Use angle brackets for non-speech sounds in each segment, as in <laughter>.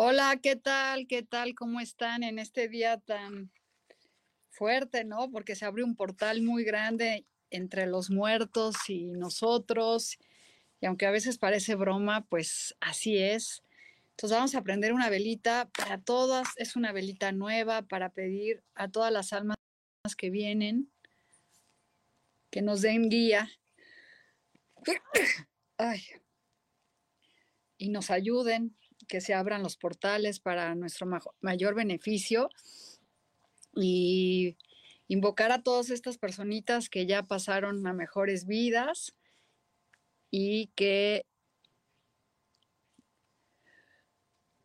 Hola, ¿qué tal? ¿Qué tal? ¿Cómo están en este día tan fuerte, no? Porque se abrió un portal muy grande entre los muertos y nosotros. Y aunque a veces parece broma, pues así es. Entonces vamos a prender una velita para todas. Es una velita nueva para pedir a todas las almas que vienen que nos den guía. <coughs> Ay. Y nos ayuden que se abran los portales para nuestro mayor beneficio y invocar a todas estas personitas que ya pasaron a mejores vidas y que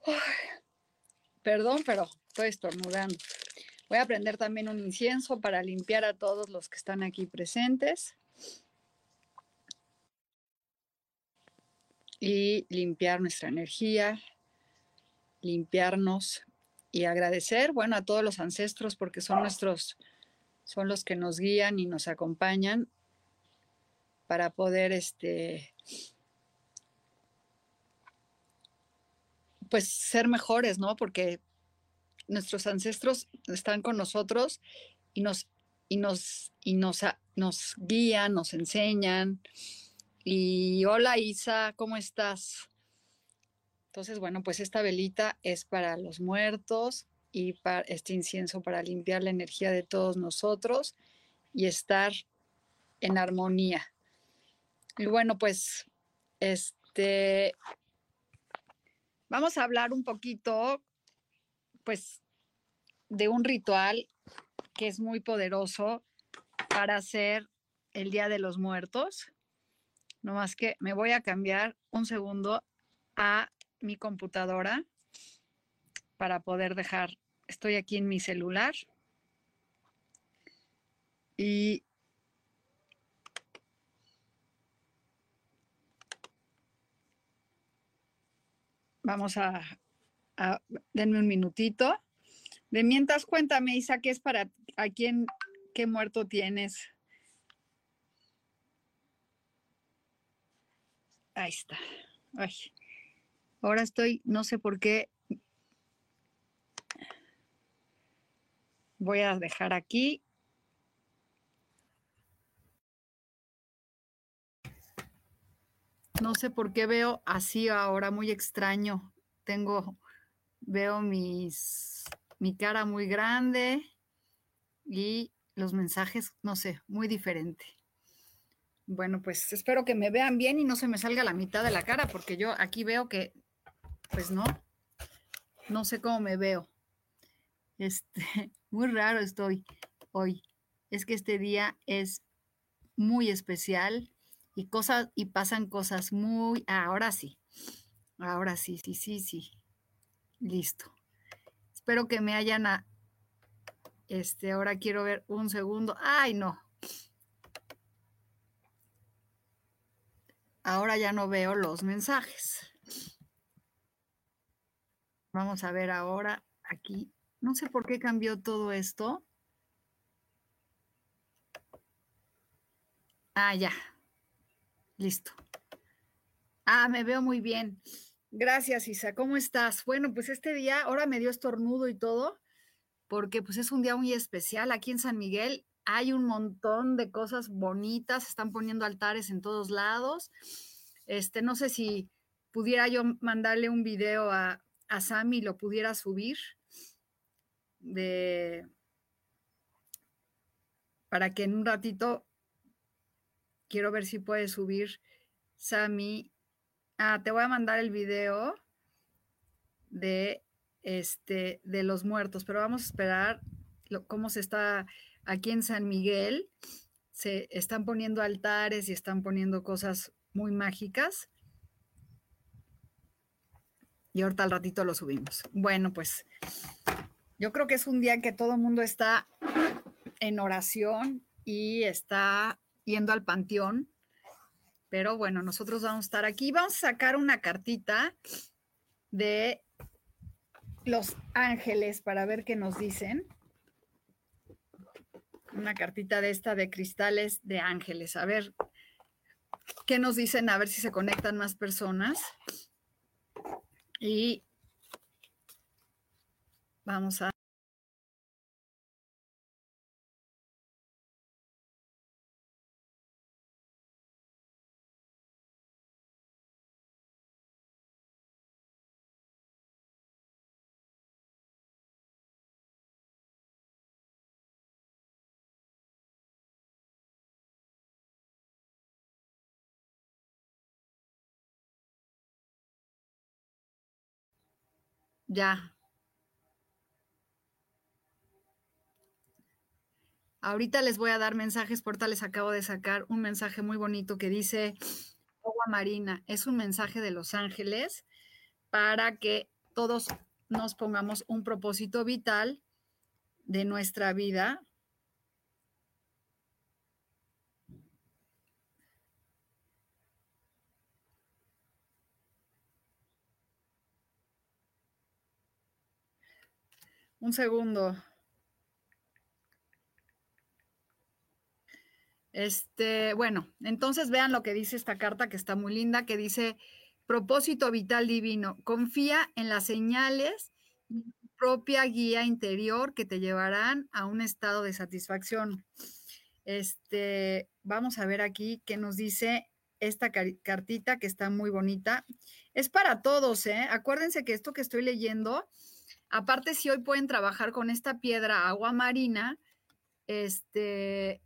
<sighs> perdón, pero estoy estornudando. Voy a prender también un incienso para limpiar a todos los que están aquí presentes. Y limpiar nuestra energía, limpiarnos y agradecer, bueno, a todos los ancestros porque son nuestros, son los que nos guían y nos acompañan para poder, este, pues ser mejores, ¿no? Porque nuestros ancestros están con nosotros y nos, y nos, y nos, nos guían, nos enseñan. Y hola Isa, ¿cómo estás? Entonces, bueno, pues esta velita es para los muertos y para este incienso para limpiar la energía de todos nosotros y estar en armonía. Y bueno, pues este vamos a hablar un poquito pues de un ritual que es muy poderoso para hacer el Día de los Muertos. No más que me voy a cambiar un segundo a mi computadora para poder dejar, estoy aquí en mi celular y vamos a, denme un minutito. De mientras, cuéntame, Isa, ¿qué es para a quién, qué muerto tienes? Ahí está. Ay. Ahora estoy, no sé por qué. Voy a dejar aquí. No sé por qué veo así ahora, muy extraño. Tengo, veo mis, mi cara muy grande y los mensajes, no sé, muy diferente. Bueno, pues espero que me vean bien y no se me salga la mitad de la cara, porque yo aquí veo que pues no, no sé cómo me veo. Este, <laughs> muy raro estoy hoy. Es que este día es muy especial y cosas y pasan cosas muy ah, ahora sí. Ahora sí, sí, sí, sí. Listo. Espero que me hayan este, ahora quiero ver un segundo. Ay, no. Ahora ya no veo los mensajes. Vamos a ver ahora aquí. No sé por qué cambió todo esto. Ah, ya. Listo. Ah, me veo muy bien. Gracias, Isa. ¿Cómo estás? Bueno, pues este día, ahora me dio estornudo y todo, porque pues es un día muy especial. Aquí en San Miguel hay un montón de cosas bonitas, están poniendo altares en todos lados. Este, no sé si pudiera yo mandarle un video a, a Sammy y lo pudiera subir de para que en un ratito quiero ver si puede subir Sammy. Ah, te voy a mandar el video de este de los muertos, pero vamos a esperar cómo se está aquí en San Miguel. Se están poniendo altares y están poniendo cosas muy mágicas. Y ahorita al ratito lo subimos. Bueno, pues yo creo que es un día que todo el mundo está en oración y está yendo al panteón. Pero bueno, nosotros vamos a estar aquí. Vamos a sacar una cartita de los ángeles para ver qué nos dicen. Una cartita de esta de cristales de ángeles. A ver qué nos dicen, a ver si se conectan más personas. Y vamos a Ya. Ahorita les voy a dar mensajes, por tal les acabo de sacar un mensaje muy bonito que dice agua marina. Es un mensaje de los ángeles para que todos nos pongamos un propósito vital de nuestra vida Un segundo. Este, bueno, entonces vean lo que dice esta carta que está muy linda, que dice propósito vital divino. Confía en las señales y propia guía interior que te llevarán a un estado de satisfacción. Este, vamos a ver aquí qué nos dice esta cartita que está muy bonita. Es para todos, ¿eh? Acuérdense que esto que estoy leyendo Aparte, si hoy pueden trabajar con esta piedra agua marina, este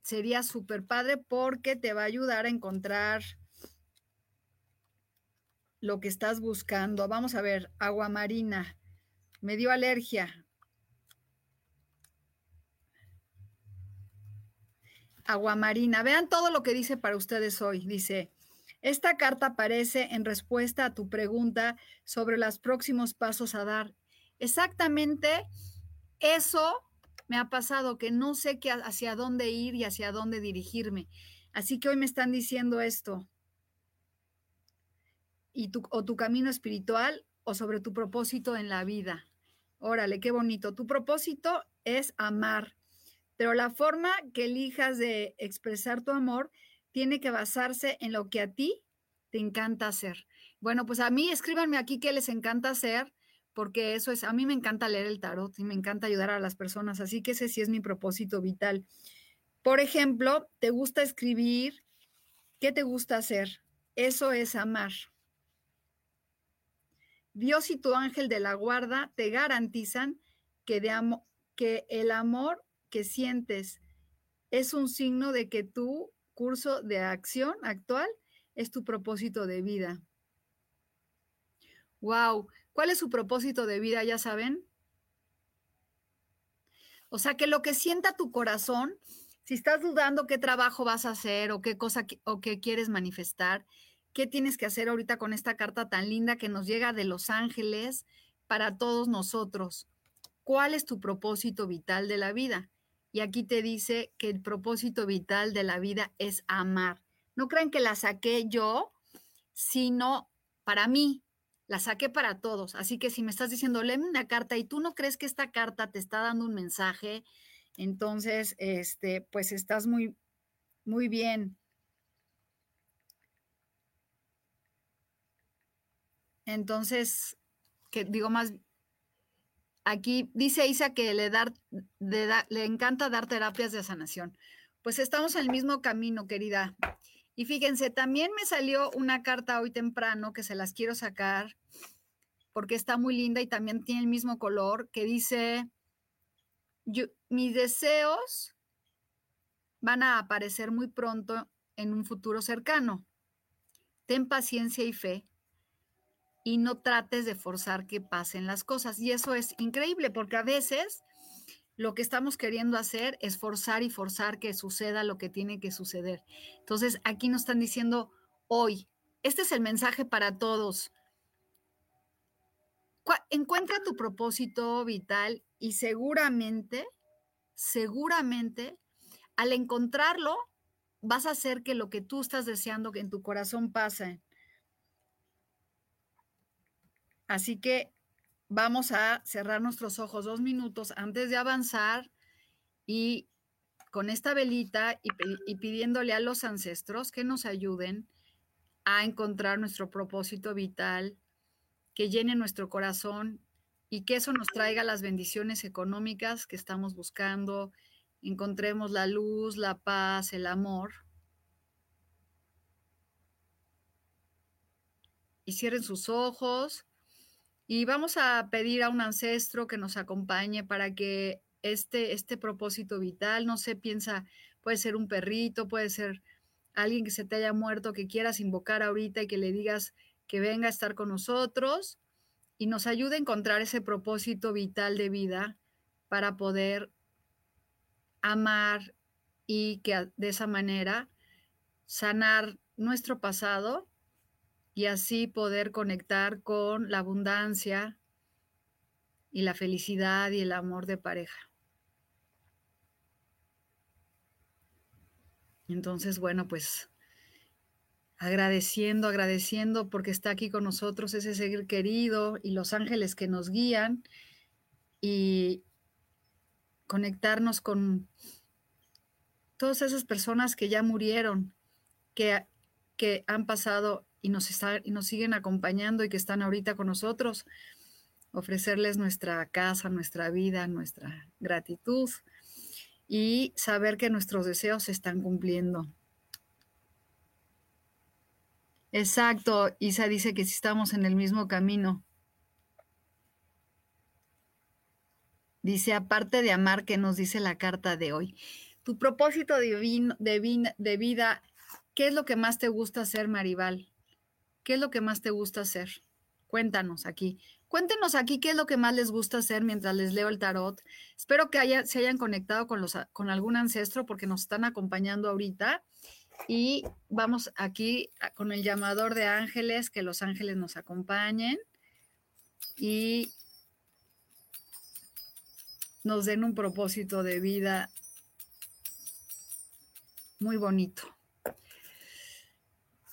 sería súper padre porque te va a ayudar a encontrar lo que estás buscando. Vamos a ver, agua marina. Me dio alergia. Agua marina. Vean todo lo que dice para ustedes hoy. Dice, esta carta aparece en respuesta a tu pregunta sobre los próximos pasos a dar Exactamente eso me ha pasado, que no sé qué, hacia dónde ir y hacia dónde dirigirme. Así que hoy me están diciendo esto. Y tu, o tu camino espiritual o sobre tu propósito en la vida. Órale, qué bonito. Tu propósito es amar, pero la forma que elijas de expresar tu amor tiene que basarse en lo que a ti te encanta hacer. Bueno, pues a mí escríbanme aquí qué les encanta hacer porque eso es, a mí me encanta leer el tarot y me encanta ayudar a las personas, así que ese sí es mi propósito vital. Por ejemplo, ¿te gusta escribir? ¿Qué te gusta hacer? Eso es amar. Dios y tu ángel de la guarda te garantizan que, que el amor que sientes es un signo de que tu curso de acción actual es tu propósito de vida. Wow, ¿Cuál es su propósito de vida? Ya saben. O sea, que lo que sienta tu corazón, si estás dudando qué trabajo vas a hacer o qué cosa o qué quieres manifestar, qué tienes que hacer ahorita con esta carta tan linda que nos llega de Los Ángeles para todos nosotros. ¿Cuál es tu propósito vital de la vida? Y aquí te dice que el propósito vital de la vida es amar. No crean que la saqué yo, sino para mí, la saqué para todos. Así que si me estás diciendo, léeme una carta y tú no crees que esta carta te está dando un mensaje, entonces, este, pues estás muy, muy bien. Entonces, que digo más, aquí dice Isa que le, dar, le encanta dar terapias de sanación. Pues estamos en el mismo camino, querida. Y fíjense, también me salió una carta hoy temprano que se las quiero sacar porque está muy linda y también tiene el mismo color, que dice, mis deseos van a aparecer muy pronto en un futuro cercano. Ten paciencia y fe y no trates de forzar que pasen las cosas. Y eso es increíble porque a veces lo que estamos queriendo hacer es forzar y forzar que suceda lo que tiene que suceder. Entonces, aquí nos están diciendo hoy, este es el mensaje para todos. Encuentra tu propósito vital y seguramente, seguramente, al encontrarlo, vas a hacer que lo que tú estás deseando que en tu corazón pase. Así que vamos a cerrar nuestros ojos dos minutos antes de avanzar y con esta velita y, pidiéndole a los ancestros que nos ayuden a encontrar nuestro propósito vital, que llene nuestro corazón y que eso nos traiga las bendiciones económicas que estamos buscando, encontremos la luz, la paz, el amor. Y cierren sus ojos y vamos a pedir a un ancestro que nos acompañe para que este, este propósito vital, no sé, piensa, puede ser un perrito, puede ser alguien que se te haya muerto, que quieras invocar ahorita y que le digas que venga a estar con nosotros y nos ayude a encontrar ese propósito vital de vida para poder amar y que de esa manera sanar nuestro pasado y así poder conectar con la abundancia y la felicidad y el amor de pareja. Entonces, bueno, pues agradeciendo, agradeciendo porque está aquí con nosotros ese ser querido y los ángeles que nos guían y conectarnos con todas esas personas que ya murieron, que, que han pasado y nos, siguen acompañando y que están ahorita con nosotros, ofrecerles nuestra casa, nuestra vida, nuestra gratitud y saber que nuestros deseos se están cumpliendo. Exacto, Isa dice que si estamos en el mismo camino. Dice, aparte de amar, que nos dice la carta de hoy. Tu propósito de, de vida, ¿qué es lo que más te gusta hacer, Maribal? ¿Qué es lo que más te gusta hacer? Cuéntanos aquí. Cuéntenos aquí qué es lo que más les gusta hacer mientras les leo el tarot. Espero que se hayan conectado con, los, con algún ancestro porque nos están acompañando ahorita. Y vamos aquí con el llamador de ángeles, que los ángeles nos acompañen y nos den un propósito de vida muy bonito.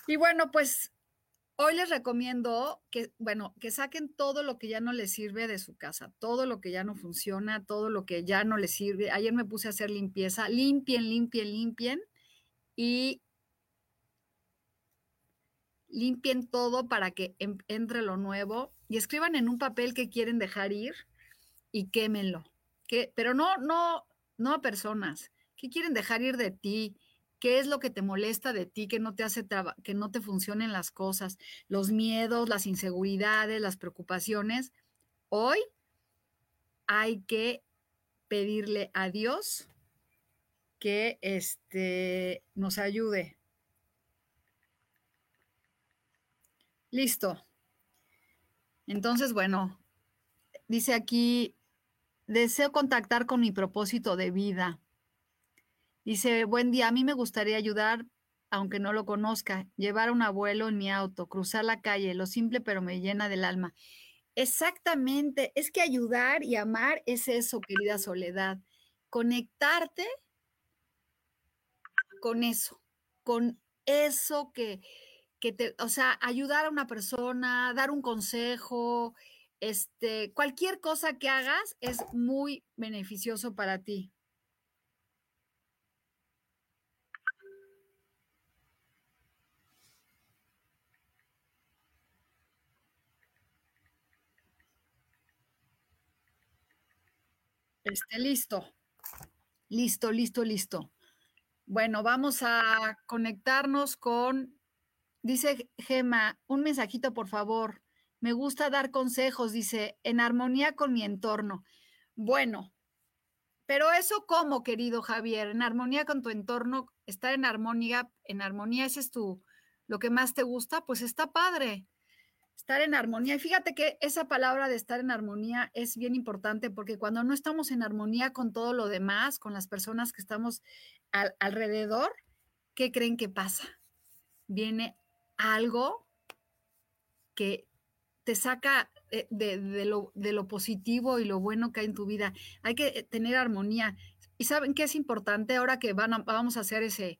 Y bueno, pues Hoy les recomiendo que, bueno, que saquen todo lo que ya no les sirve de su casa, todo lo que ya no funciona, todo lo que ya no les sirve. Ayer me puse a hacer limpieza, limpien, limpien, limpien y limpien todo para que entre lo nuevo y escriban en un papel que quieren dejar ir y quémenlo. Pero no, no, no a personas. ¿Qué quieren dejar ir de ti? Qué es lo que te molesta de ti, que no te hace que no te funcionen las cosas, los miedos, las inseguridades, las preocupaciones. Hoy hay que pedirle a Dios que este, nos ayude. Listo. Entonces, bueno, dice aquí, deseo contactar con mi propósito de vida. Dice, buen día, a mí me gustaría ayudar, aunque no lo conozca, llevar a un abuelo en mi auto, cruzar la calle, lo simple pero me llena del alma. Exactamente, es que ayudar y amar es eso, querida Soledad, conectarte con eso, con eso que, que te, o sea, ayudar a una persona, dar un consejo, este, cualquier cosa que hagas es muy beneficioso para ti. Esté listo. Listo, listo, listo. Bueno, vamos a conectarnos con, dice Gema, un mensajito por favor. Me gusta dar consejos, dice, en armonía con mi entorno. Bueno, pero eso cómo, querido Javier, en armonía con tu entorno, estar en armonía, en armonía, ese es tu, lo que más te gusta, pues está padre. Estar en armonía. Y fíjate que esa palabra de estar en armonía es bien importante porque cuando no estamos en armonía con todo lo demás, con las personas que estamos alrededor, ¿qué creen que pasa? Viene algo que te saca eh, de, lo, de, lo, positivo y lo bueno que hay en tu vida. Hay que tener armonía. ¿Y saben qué es importante ahora que van vamos a hacer ese,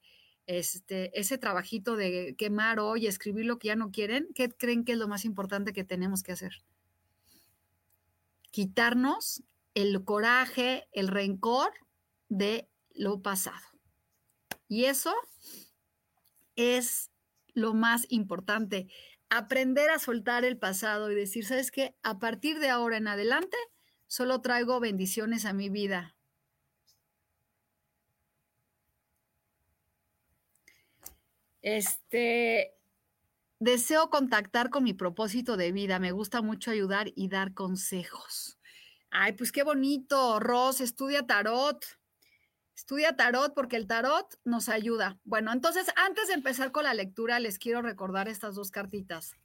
este, ese trabajito de quemar hoy, escribir lo que ya no quieren? ¿Qué creen que es lo más importante que tenemos que hacer? Quitarnos el coraje, el rencor de lo pasado. Y eso es lo más importante aprender a soltar el pasado y decir, ¿sabes qué? A partir de ahora en adelante, solo traigo bendiciones a mi vida. Este, deseo contactar con mi propósito de vida. Me gusta mucho ayudar y dar consejos. Ay, pues qué bonito, Ros, estudia tarot. Estudia tarot porque el tarot nos ayuda. Bueno, entonces antes de empezar con la lectura, les quiero recordar estas dos cartitas,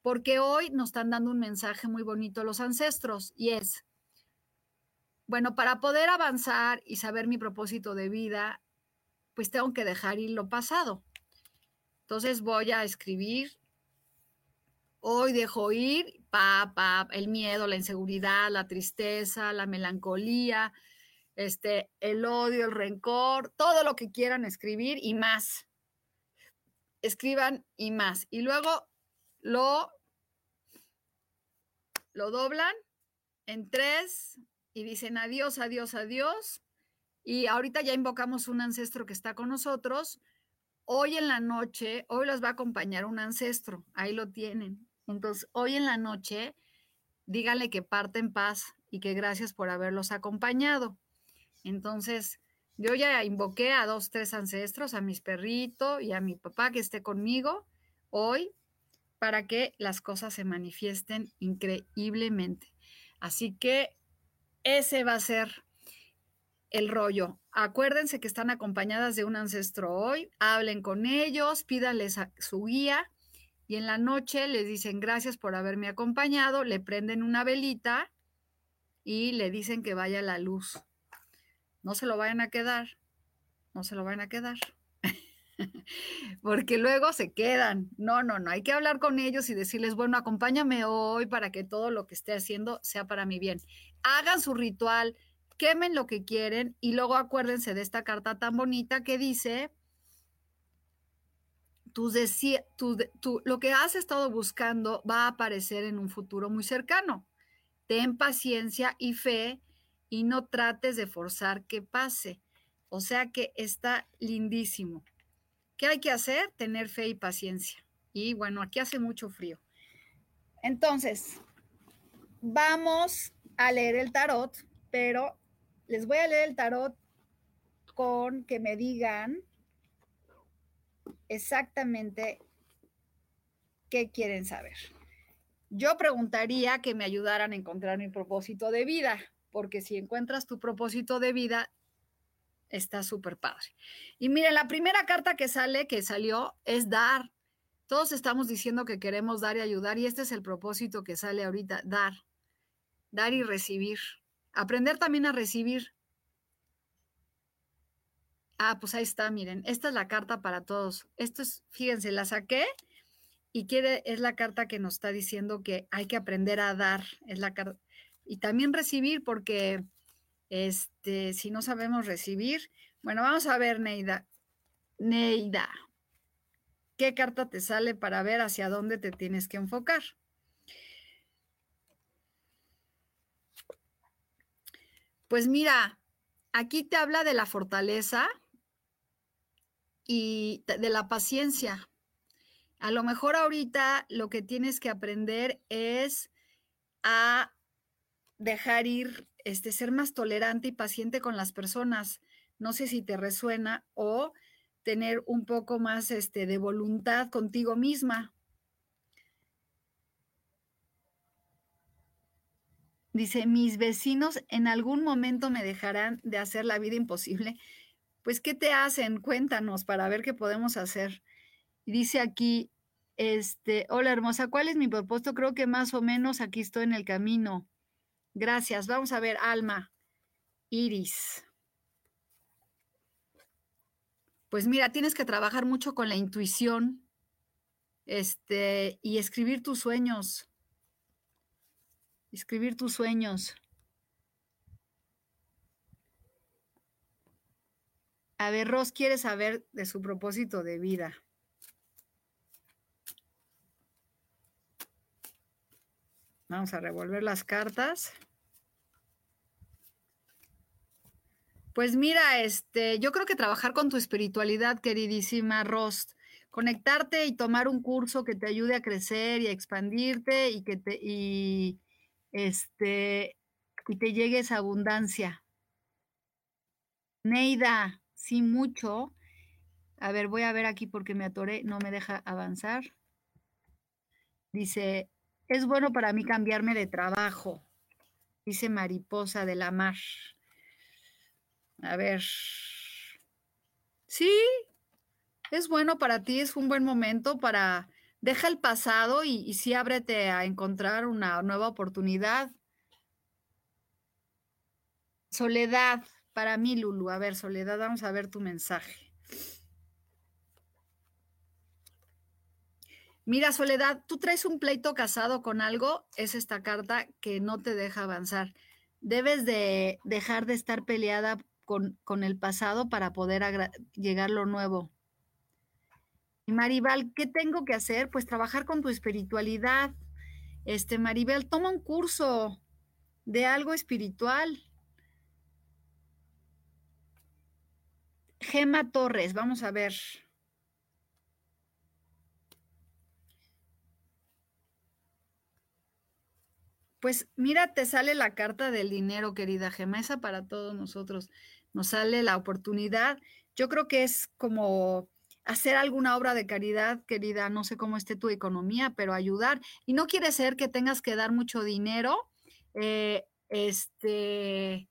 porque hoy nos están dando un mensaje muy bonito los ancestros y es, bueno, para poder avanzar y saber mi propósito de vida, pues tengo que dejar ir lo pasado. Entonces voy a escribir, hoy dejo ir, pa, pa, el miedo, la inseguridad, la tristeza, la melancolía, este, el odio, el rencor, todo lo que quieran escribir y más. Escriban y más. Y luego lo, lo doblan en tres y dicen adiós, adiós, adiós. Y ahorita ya invocamos un ancestro que está con nosotros. Hoy en la noche, hoy los va a acompañar un ancestro, ahí lo tienen. Entonces, hoy en la noche, díganle que parte en paz y que gracias por haberlos acompañado. Entonces, yo ya invoqué a dos, tres ancestros, a mis perritos y a mi papá que esté conmigo hoy para que las cosas se manifiesten increíblemente. Así que ese va a ser el rollo. Acuérdense que están acompañadas de un ancestro hoy, hablen con ellos, pídanles a su guía y en la noche les dicen gracias por haberme acompañado, le prenden una velita y le dicen que vaya la luz no se lo vayan a quedar, no se lo vayan a quedar. <laughs> Porque luego se quedan. No, no, no. Hay que hablar con ellos y decirles, bueno, acompáñame hoy para que todo lo que esté haciendo sea para mi bien. Hagan su ritual, quemen lo que quieren y luego acuérdense de esta carta tan bonita que dice, tus lo que has estado buscando va a aparecer en un futuro muy cercano. Ten paciencia y fe y no trates de forzar que pase. O sea que está lindísimo. ¿Qué hay que hacer? Tener fe y paciencia. Y bueno, aquí hace mucho frío. Entonces, vamos a leer el tarot, pero les voy a leer el tarot con que me digan exactamente qué quieren saber. Yo preguntaría que me ayudaran a encontrar mi propósito de vida porque si encuentras tu propósito de vida, está súper padre. Y miren, la primera carta que sale, que salió, es dar. Todos estamos diciendo que queremos dar y ayudar y este es el propósito que sale ahorita, dar. Dar y recibir. Aprender también a recibir. Ah, pues ahí está, miren, esta es la carta para todos. Esto es, fíjense, la saqué y es la carta que nos está diciendo que hay que aprender a dar. Es la carta y también recibir, porque este, si no sabemos recibir, bueno, vamos a ver, Neida. Neida, ¿qué carta te sale para ver hacia dónde te tienes que enfocar? Pues mira, aquí te habla de la fortaleza y de la paciencia. A lo mejor ahorita lo que tienes que aprender es a dejar ir, este, ser más tolerante y paciente con las personas, No sé si te resuena o tener un poco más este, de voluntad contigo misma. Dice, mis vecinos en algún momento me dejarán de hacer la vida imposible. Pues, ¿qué te hacen? Cuéntanos para ver qué podemos hacer. dice aquí, este, hola hermosa, ¿cuál es mi propósito? Creo que más o menos aquí estoy en el camino. Gracias. Vamos a ver, Alma, Iris. Pues mira, tienes que trabajar mucho con la intuición, este, y escribir tus sueños escribir tus sueños. A ver, Ross quiere saber de su propósito de vida. Vamos a revolver las cartas. Pues mira, este, yo creo que trabajar con tu espiritualidad, queridísima Ross, conectarte y tomar un curso que te ayude a crecer y a expandirte y que te y, este, y te llegue esa abundancia. Neida, sí, mucho. A ver, voy a ver aquí porque me atoré, no me deja avanzar. Dice, es bueno para mí cambiarme de trabajo, dice Mariposa de la Mar. A ver. Sí, es bueno para ti, es un buen momento para deja el pasado y, y sí ábrete a encontrar una nueva oportunidad. Soledad, para mí, Lulu. A ver, Soledad, vamos a ver tu mensaje. Mira, Soledad, tú traes un pleito casado con algo, es esta carta que no te deja avanzar. Debes de dejar de estar peleada con, con el pasado para poder llegar lo nuevo. Maribel, ¿qué tengo que hacer? Pues trabajar con tu espiritualidad. Este, Maribel, toma un curso de algo espiritual. Gema Torres, vamos a ver. Pues mira, te sale la carta del dinero, querida Gema, esa para todos nosotros. Nos sale la oportunidad. Yo creo que es como hacer alguna obra de caridad, querida, no sé cómo esté tu economía, pero ayudar. Y no quiere ser que tengas que dar mucho dinero, eh, este,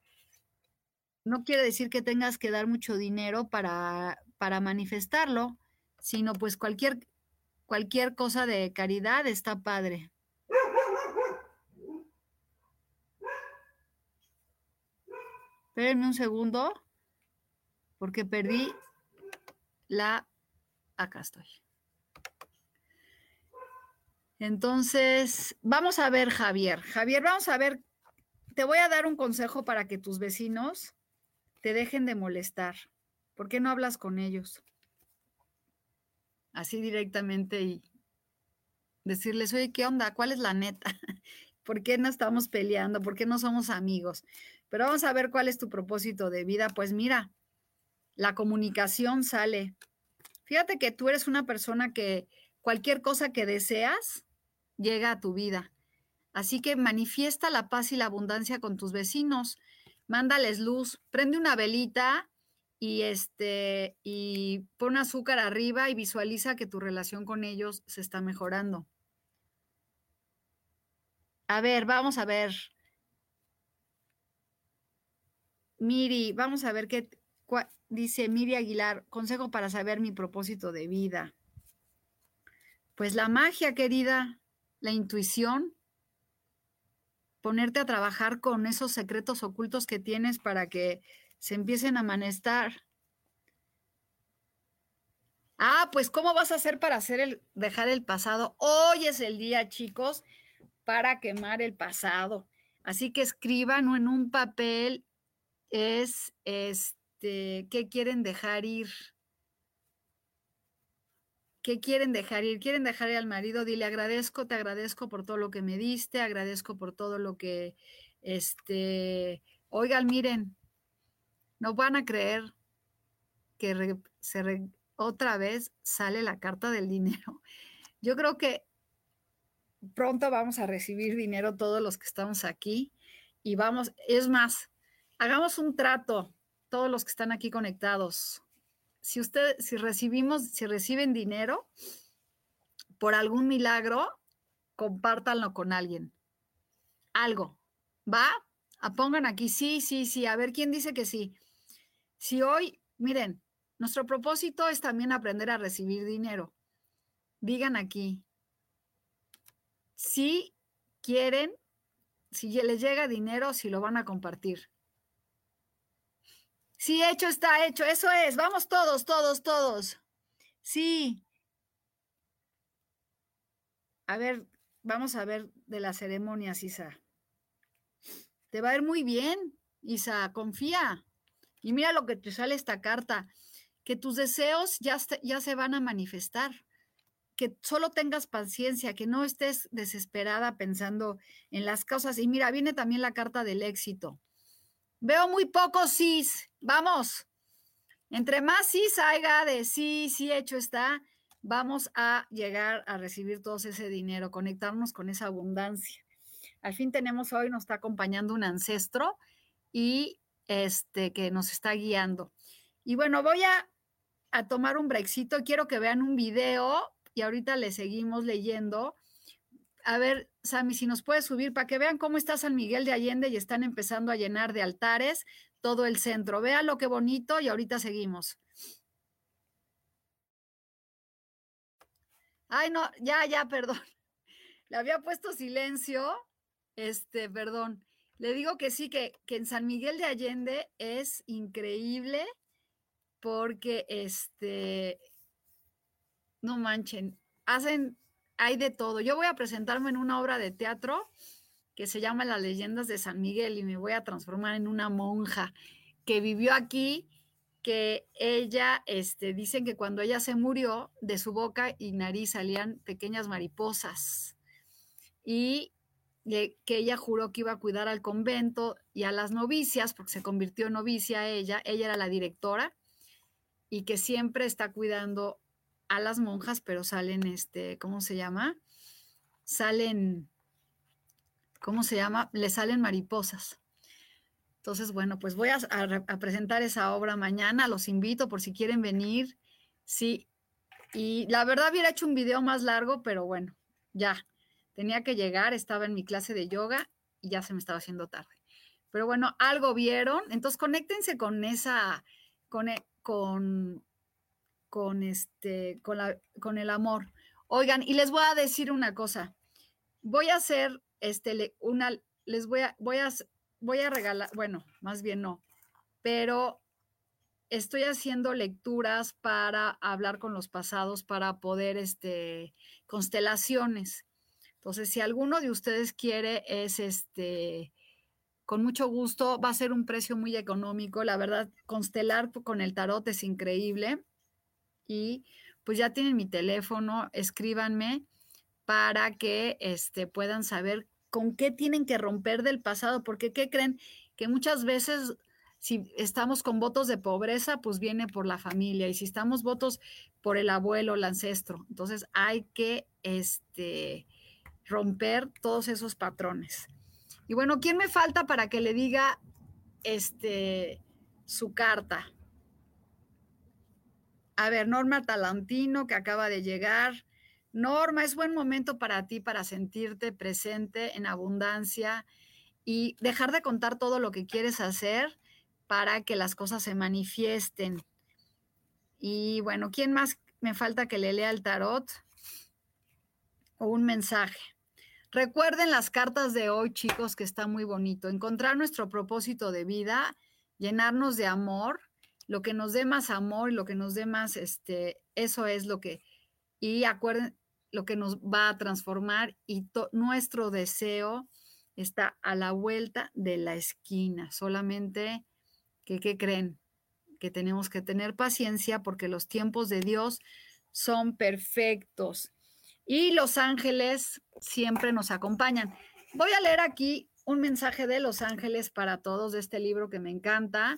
no quiere decir que tengas que dar mucho dinero para, para manifestarlo, sino pues cualquier, cualquier cosa de caridad está padre. Espérenme un segundo, porque perdí la acá estoy. Entonces, vamos a ver, Javier. Javier, vamos a ver, te voy a dar un consejo para que tus vecinos te dejen de molestar. ¿Por qué no hablas con ellos? Así directamente y decirles, oye, ¿qué onda? ¿Cuál es la neta? <laughs> ¿Por qué no estamos peleando? ¿Por qué no somos amigos? Pero vamos a ver cuál es tu propósito de vida. Pues mira, la comunicación sale. Fíjate que tú eres una persona que cualquier cosa que deseas llega a tu vida. Así que manifiesta la paz y la abundancia con tus vecinos. Mándales luz, prende una velita y este y pon azúcar arriba y visualiza que tu relación con ellos se está mejorando. A ver, vamos a ver. Miri, vamos a ver qué, dice Miri Aguilar, consejo para saber mi propósito de vida. Pues la magia, querida, la intuición, ponerte a trabajar con esos secretos ocultos que tienes para que se empiecen a manifestar. Ah, pues ¿cómo vas a hacer para hacer el dejar el pasado? Hoy es el día, chicos, para quemar el pasado. Así que escriban en un papel es este este, ¿qué quieren dejar ir? ¿Qué quieren dejar ir? ¿Quieren dejar ir al marido? Dile, agradezco, te agradezco por todo lo que me diste, agradezco por todo lo que, este, oigan, miren, no van a creer que se otra vez sale la carta del dinero. <laughs> Yo creo que pronto vamos a recibir dinero todos los que estamos aquí y vamos, es más, hagamos un trato todos los que están aquí conectados. Si usted, si recibimos, si reciben dinero por algún milagro, compártanlo con alguien. Algo. ¿Va? A ah, pongan aquí, sí, sí, sí. A ver quién dice que sí. Si hoy, miren, nuestro propósito es también aprender a recibir dinero. Digan aquí, si quieren, si les llega dinero, si lo van a compartir. Sí, hecho está hecho, eso es. Vamos todos, todos, todos. Sí. A ver, vamos a ver de las ceremonias, Isa. Te va a ir muy bien, Isa, confía. Y mira lo que te sale esta carta, que tus deseos ya, ya se van a manifestar, que solo tengas paciencia, que no estés desesperada pensando en las cosas. Y mira, viene también la carta del éxito. Veo muy pocos sís. Vamos. Entre más sís haya de sí, sí hecho está, vamos a llegar a recibir todo ese dinero, conectarnos con esa abundancia. Al fin tenemos hoy, nos está acompañando un ancestro y este que nos está guiando. Y bueno, voy a, a tomar un brexito. Quiero que vean un video y ahorita le seguimos leyendo a ver, Sami, si nos puedes subir para que vean cómo está San Miguel de Allende y están empezando a llenar de altares todo el centro. Vean lo que bonito y ahorita seguimos. Ay, no, ya, ya, perdón. <laughs> Le había puesto silencio. Este, perdón. Le digo que sí, que, que en San Miguel de Allende es increíble porque, este, no manchen, hacen hay de todo. Yo voy a presentarme en una obra de teatro que se llama Las leyendas de San Miguel y me voy a transformar en una monja que vivió aquí, que ella, este, dicen que cuando ella se murió, de su boca y nariz salían pequeñas mariposas y que ella juró que iba a cuidar al convento y a las novicias, porque se convirtió en novicia ella, ella era la directora, y que siempre está cuidando a las monjas, pero salen, este, ¿cómo se llama? Salen, ¿cómo se llama? Le salen mariposas. Entonces, bueno, pues voy a, presentar esa obra mañana, los invito por si quieren venir. Sí, y la verdad hubiera hecho un video más largo, pero bueno, ya, tenía que llegar, estaba en mi clase de yoga y ya se me estaba haciendo tarde. Pero bueno, algo vieron, entonces conéctense con esa, con, e, con con este, con, la, con el amor. Oigan, y les voy a decir una cosa. Voy a hacer este, una, les voy a, voy a, voy a regalar, bueno, más bien no, pero estoy haciendo lecturas para hablar con los pasados, para poder, este, constelaciones. Entonces, si alguno de ustedes quiere, es este, con mucho gusto, va a ser un precio muy económico. La verdad, constelar con el tarot es increíble y pues ya tienen mi teléfono, escríbanme para que este, puedan saber con qué tienen que romper del pasado, porque ¿qué creen? Que muchas veces si estamos con votos de pobreza, pues viene por la familia, y si estamos votos por el abuelo, el ancestro, entonces hay que este, romper todos esos patrones. Y bueno, ¿quién me falta para que le diga este, su carta? A ver, Norma Talantino, que acaba de llegar. Norma, es buen momento para ti para sentirte presente en abundancia y dejar de contar todo lo que quieres hacer para que las cosas se manifiesten. Y bueno, ¿quién más me falta que le lea el tarot? O un mensaje. Recuerden las cartas de hoy, chicos, que está muy bonito. Encontrar nuestro propósito de vida, llenarnos de amor lo que nos dé más amor, lo que nos dé más, este, eso es lo que, y acuerden, lo que nos va a transformar y nuestro deseo está a la vuelta de la esquina. Solamente que, ¿qué creen? Que tenemos que tener paciencia porque los tiempos de Dios son perfectos. Y los ángeles siempre nos acompañan. Voy a leer aquí un mensaje de los ángeles para todos de este libro que me encanta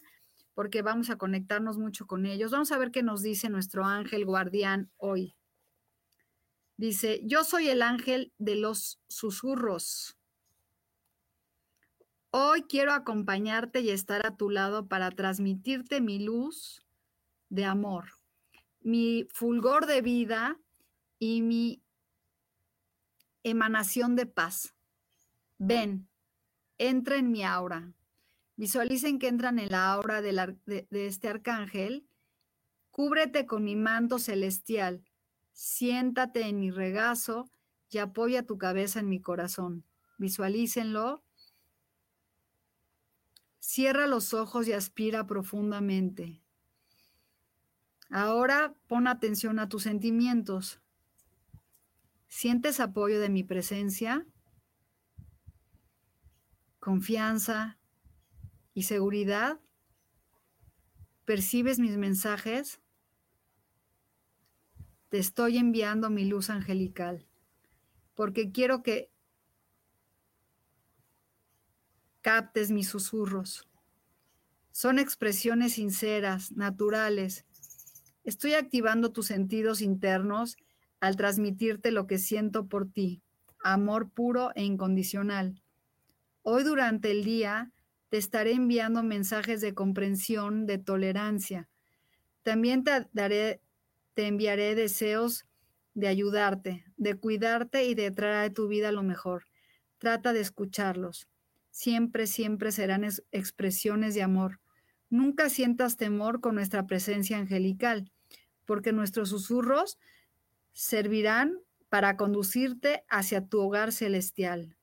porque vamos a conectarnos mucho con ellos. Vamos a ver qué nos dice nuestro ángel guardián hoy. Dice, yo soy el ángel de los susurros. Hoy quiero acompañarte y estar a tu lado para transmitirte mi luz de amor, mi fulgor de vida y mi emanación de paz. Ven, entra en mi aura. Visualicen que entran en la aura de, este arcángel. Cúbrete con mi manto celestial. Siéntate en mi regazo y apoya tu cabeza en mi corazón. Visualícenlo. Cierra los ojos y aspira profundamente. Ahora pon atención a tus sentimientos. ¿Sientes apoyo de mi presencia? ¿Confianza y seguridad? ¿Percibes mis mensajes? Te estoy enviando mi luz angelical porque quiero que captes mis susurros. Son expresiones sinceras, naturales. Estoy activando tus sentidos internos al transmitirte lo que siento por ti, amor puro e incondicional. Hoy durante el día te estaré enviando mensajes de comprensión, de tolerancia. También te, daré, te enviaré deseos de ayudarte, de cuidarte y de traer a tu vida lo mejor. Trata de escucharlos. Siempre, siempre serán expresiones de amor. Nunca sientas temor con nuestra presencia angelical, porque nuestros susurros servirán para conducirte hacia tu hogar celestial.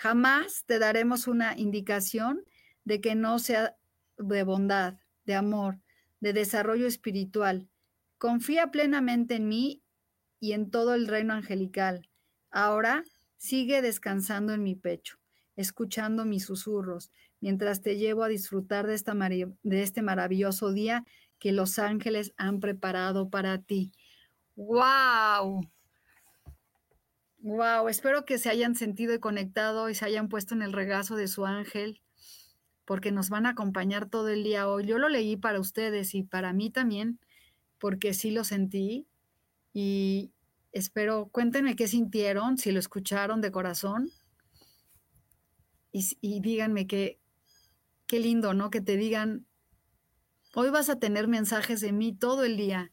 Jamás te daremos una indicación de que no sea de bondad, de amor, de desarrollo espiritual. Confía plenamente en mí y en todo el reino angelical. Ahora sigue descansando en mi pecho, escuchando mis susurros, mientras te llevo a disfrutar de, esta de este maravilloso día que los ángeles han preparado para ti. ¡Wow! Wow, espero que se hayan sentido y conectado y se hayan puesto en el regazo de su ángel, porque nos van a acompañar todo el día hoy. Yo lo leí para ustedes y para mí también, porque sí lo sentí y espero, cuéntenme qué sintieron, si lo escucharon de corazón y, y díganme qué, qué lindo, ¿no? Que te digan, hoy vas a tener mensajes de mí todo el día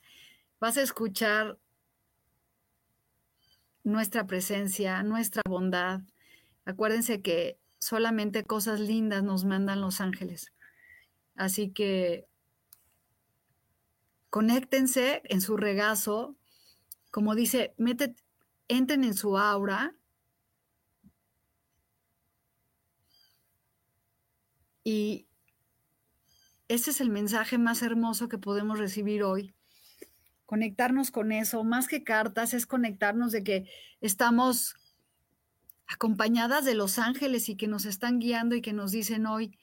vas a escuchar nuestra presencia, nuestra bondad. Acuérdense que solamente cosas lindas nos mandan los ángeles. Así que conéctense en su regazo, como dice, mete, entren en su aura y ese es el mensaje más hermoso que podemos recibir hoy conectarnos con eso, más que cartas, es conectarnos de que estamos acompañadas de los ángeles y que nos están guiando y que nos dicen hoy,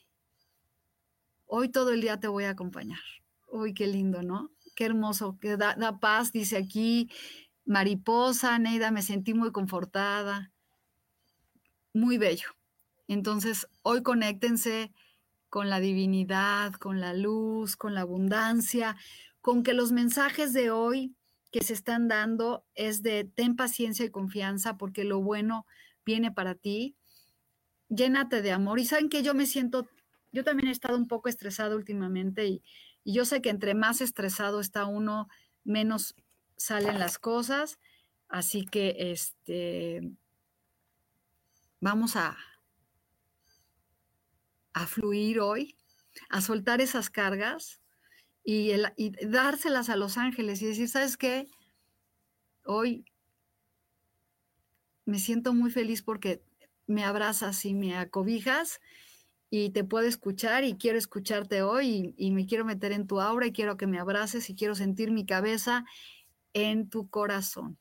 hoy todo el día te voy a acompañar. Uy, qué lindo, ¿no? Qué hermoso, que da, da paz, dice aquí, mariposa, Neida, me sentí muy confortada, muy bello. Entonces, hoy conéctense con la divinidad, con la luz, con la abundancia, con que los mensajes de hoy que se están dando es de ten paciencia y confianza porque lo bueno viene para ti. Llénate de amor. Y saben que yo me siento, yo también he estado un poco estresada últimamente y, y yo sé que entre más estresado está uno, menos salen las cosas. Así que este vamos a, a fluir hoy, a soltar esas cargas y, dárselas a los ángeles y decir, ¿sabes qué? Hoy me siento muy feliz porque me abrazas y me acobijas y te puedo escuchar y quiero escucharte hoy y, me quiero meter en tu aura y quiero que me abraces y quiero sentir mi cabeza en tu corazón.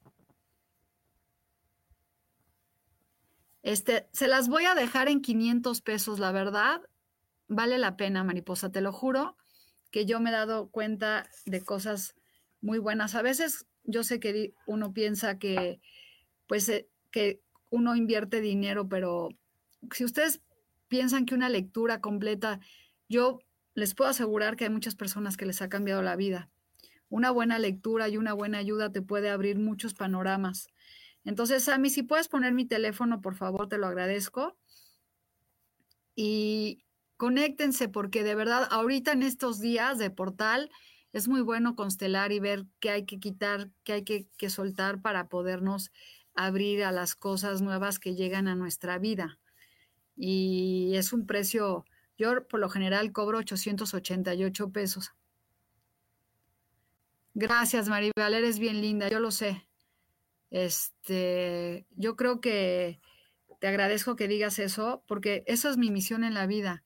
Este, se las voy a dejar en 500 pesos, la verdad. Vale la pena, mariposa, te lo juro que yo me he dado cuenta de cosas muy buenas. A veces yo sé que uno piensa que, pues, eh, que uno invierte dinero, pero si ustedes piensan que una lectura completa, yo les puedo asegurar que hay muchas personas que les ha cambiado la vida. Una buena lectura y una buena ayuda te puede abrir muchos panoramas. Entonces, Sammy, si puedes poner mi teléfono, por favor, te lo agradezco. y conéctense porque de verdad ahorita en estos días de portal es muy bueno constelar y ver qué hay que quitar, qué hay que, soltar para podernos abrir a las cosas nuevas que llegan a nuestra vida. Y es un precio, yo por lo general cobro 888 pesos. Gracias, Maribel, eres bien linda, yo lo sé. Este, yo creo que te agradezco que digas eso, porque eso es mi misión en la vida.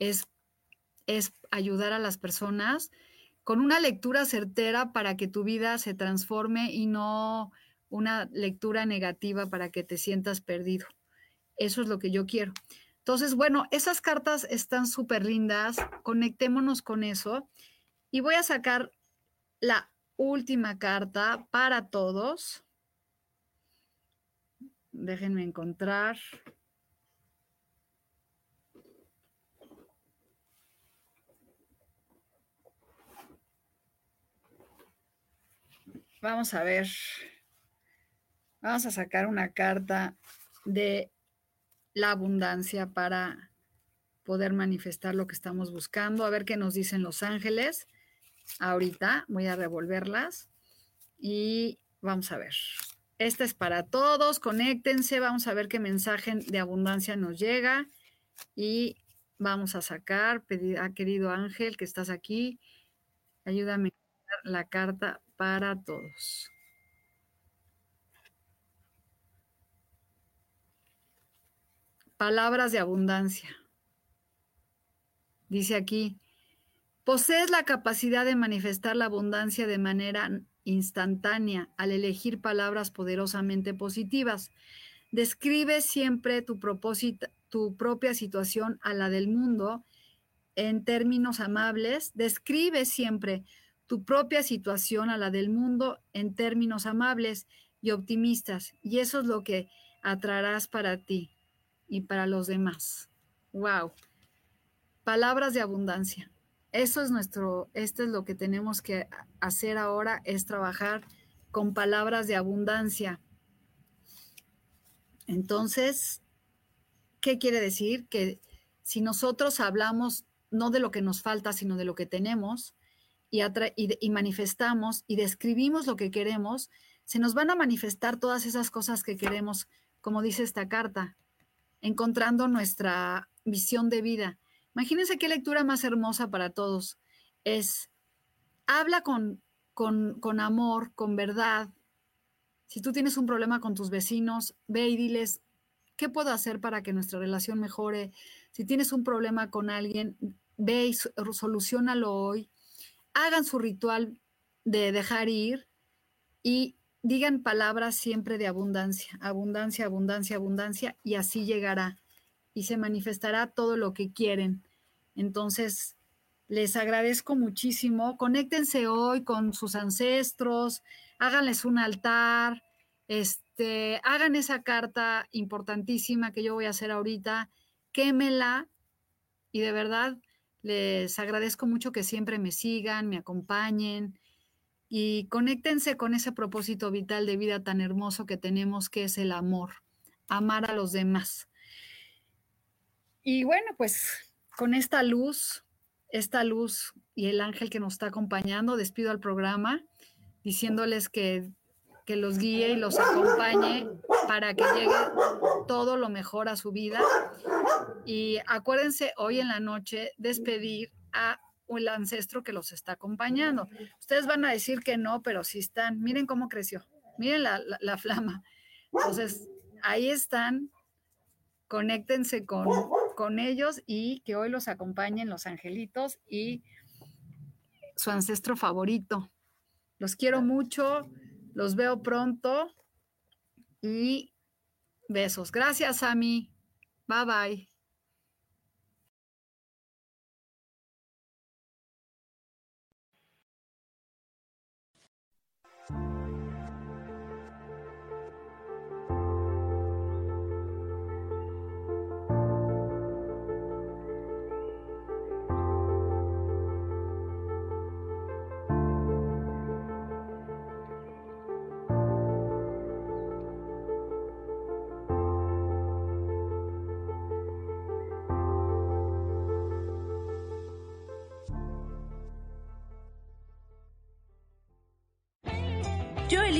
Es, es ayudar a las personas con una lectura certera para que tu vida se transforme y no una lectura negativa para que te sientas perdido. Eso es lo que yo quiero. Entonces, bueno, esas cartas están súper lindas. Conectémonos con eso. Y voy a sacar la última carta para todos. Déjenme encontrar. Vamos a ver. Vamos a sacar una carta de la abundancia para poder manifestar lo que estamos buscando. A ver qué nos dicen los ángeles. Ahorita voy a revolverlas y vamos a ver. Esta es para todos. Conéctense. Vamos a ver qué mensaje de abundancia nos llega. Y vamos a sacar, a querido ángel que estás aquí, ayúdame a la carta para todos. Palabras de abundancia. Dice aquí, posees la capacidad de manifestar la abundancia de manera instantánea al elegir palabras poderosamente positivas. Describe siempre tu tu propia situación a la del mundo en términos amables. Describe siempre tu propia situación a la del mundo en términos amables y optimistas. Y eso es lo que atraerás para ti y para los demás. Wow. Palabras de abundancia. Eso es nuestro, esto es lo que tenemos que hacer ahora, es trabajar con palabras de abundancia. Entonces, ¿qué quiere decir? Que si nosotros hablamos no de lo que nos falta, sino de lo que tenemos, y, manifestamos y describimos lo que queremos, se nos van a manifestar todas esas cosas que queremos, como dice esta carta encontrando nuestra visión de vida. Imagínense qué lectura más hermosa para todos. Es, habla con, con, amor, con verdad. Si tú tienes un problema con tus vecinos, ve y diles, ¿qué puedo hacer para que nuestra relación mejore? Si tienes un problema con alguien, ve y solucionalo hoy. Hagan su ritual de dejar ir y digan palabras siempre de abundancia, abundancia, abundancia, abundancia, y así llegará y se manifestará todo lo que quieren. Entonces, les agradezco muchísimo. Conéctense hoy con sus ancestros, háganles un altar, este, hagan esa carta importantísima que yo voy a hacer ahorita, quémela y de verdad les agradezco mucho que siempre me sigan, me acompañen y conéctense con ese propósito vital de vida tan hermoso que tenemos, que es el amor, amar a los demás. Y bueno, pues con esta luz, esta luz y el ángel que nos está acompañando, despido al programa diciéndoles que, que los guíe y los acompañe para que llegue todo lo mejor a su vida. Y acuérdense hoy en la noche despedir a el ancestro que los está acompañando. Ustedes van a decir que no, pero sí están. Miren cómo creció. Miren la, flama. Entonces, ahí están. Conéctense con, con ellos y que hoy los acompañen los angelitos y su ancestro favorito. Los quiero mucho, los veo pronto y besos. Gracias, Ami. Bye bye.